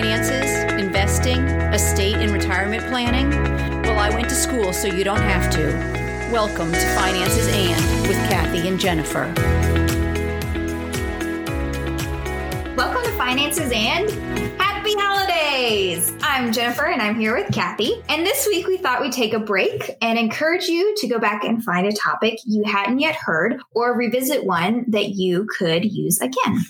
finances, investing, estate and retirement planning? Well, I went to school so you don't have to. Welcome to Finances and with Kathy and Jennifer. Welcome to Finances and Happy Holidays! I'm Jennifer and I'm here with Kathy. And this week we thought we'd take a break and encourage you to go back and find a topic you hadn't yet heard or revisit one that you could use again.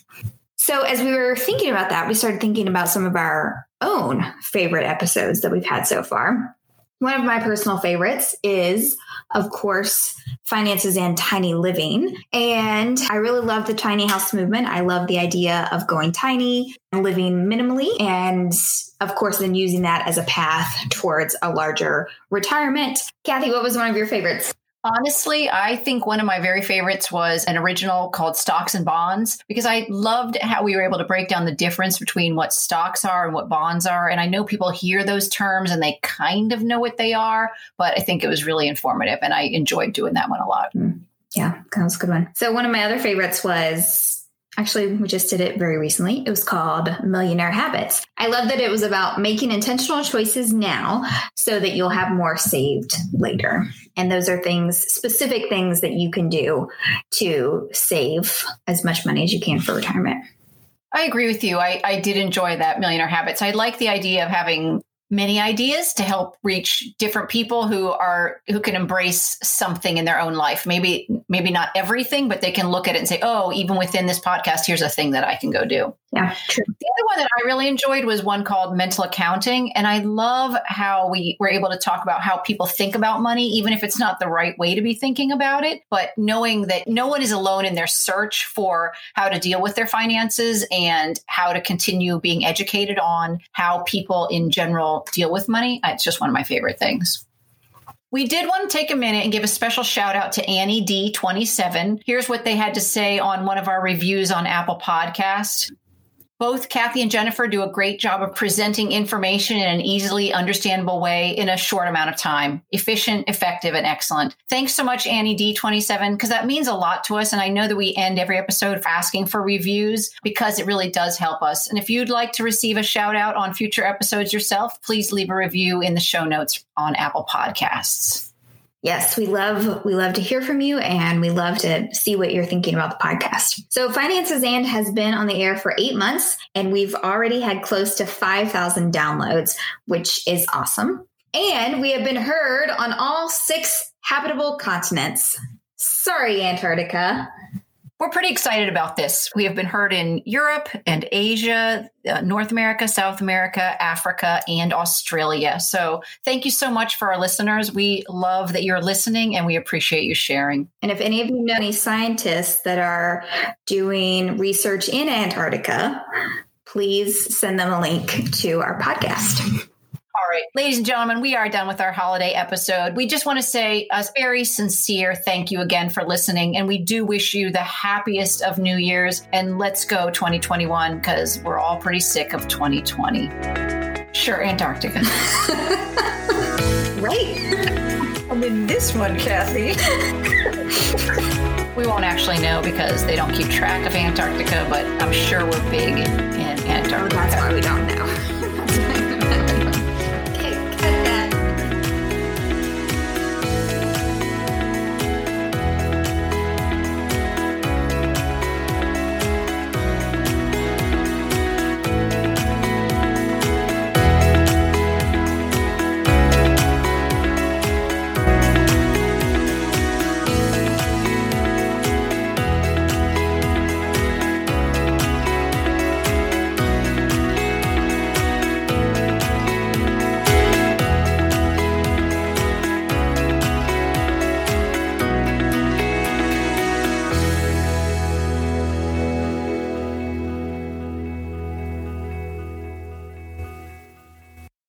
So, as we were thinking about that, we started thinking about some of our own favorite episodes that we've had so far. One of my personal favorites is, of course, finances and tiny living. And I really love the tiny house movement. I love the idea of going tiny and living minimally. And of course, then using that as a path towards a larger retirement. Kathy, what was one of your favorites? Honestly, I think one of my very favorites was an original called Stocks and Bonds because I loved how we were able to break down the difference between what stocks are and what bonds are. And I know people hear those terms and they kind of know what they are, but I think it was really informative and I enjoyed doing that one a lot. Mm. Yeah, that was a good one. So, one of my other favorites was Actually, we just did it very recently. It was called Millionaire Habits. I love that it was about making intentional choices now so that you'll have more saved later. And those are things, specific things that you can do to save as much money as you can for retirement. I agree with you. I, I did enjoy that Millionaire Habits. I like the idea of having many ideas to help reach different people who are who can embrace something in their own life. Maybe maybe not everything but they can look at it and say oh even within this podcast here's a thing that i can go do yeah true the other one that i really enjoyed was one called mental accounting and i love how we were able to talk about how people think about money even if it's not the right way to be thinking about it but knowing that no one is alone in their search for how to deal with their finances and how to continue being educated on how people in general deal with money. It's just one of my favorite things. We did want to take a minute and give a special shout out to Annie D27. Here's what they had to say on one of our reviews on Apple Podcast. Both Kathy and Jennifer do a great job of presenting information in an easily understandable way in a short amount of time. Efficient, effective, and excellent. Thanks so much, Annie D27, because that means a lot to us. And I know that we end every episode asking for reviews because it really does help us. And if you'd like to receive a shout out on future episodes yourself, please leave a review in the show notes on Apple Podcasts. Yes, we love we love to hear from you and we love to see what you're thinking about the podcast. So Finances and has been on the air for 8 months and we've already had close to 5,000 downloads, which is awesome. And we have been heard on all 6 habitable continents. Sorry Antarctica. We're pretty excited about this. We have been heard in Europe and Asia, uh, North America, South America, Africa, and Australia. So thank you so much for our listeners. We love that you're listening and we appreciate you sharing. And if any of you know any scientists that are doing research in Antarctica, please send them a link to our podcast. Right, ladies and gentlemen, we are done with our holiday episode. We just want to say a very sincere thank you again for listening. And we do wish you the happiest of New Year's. And let's go 2021 because we're all pretty sick of 2020. Sure, Antarctica. right. I mean, this one, Kathy. we won't actually know because they don't keep track of Antarctica, but I'm sure we're big in Antarctica. That's why we don't know.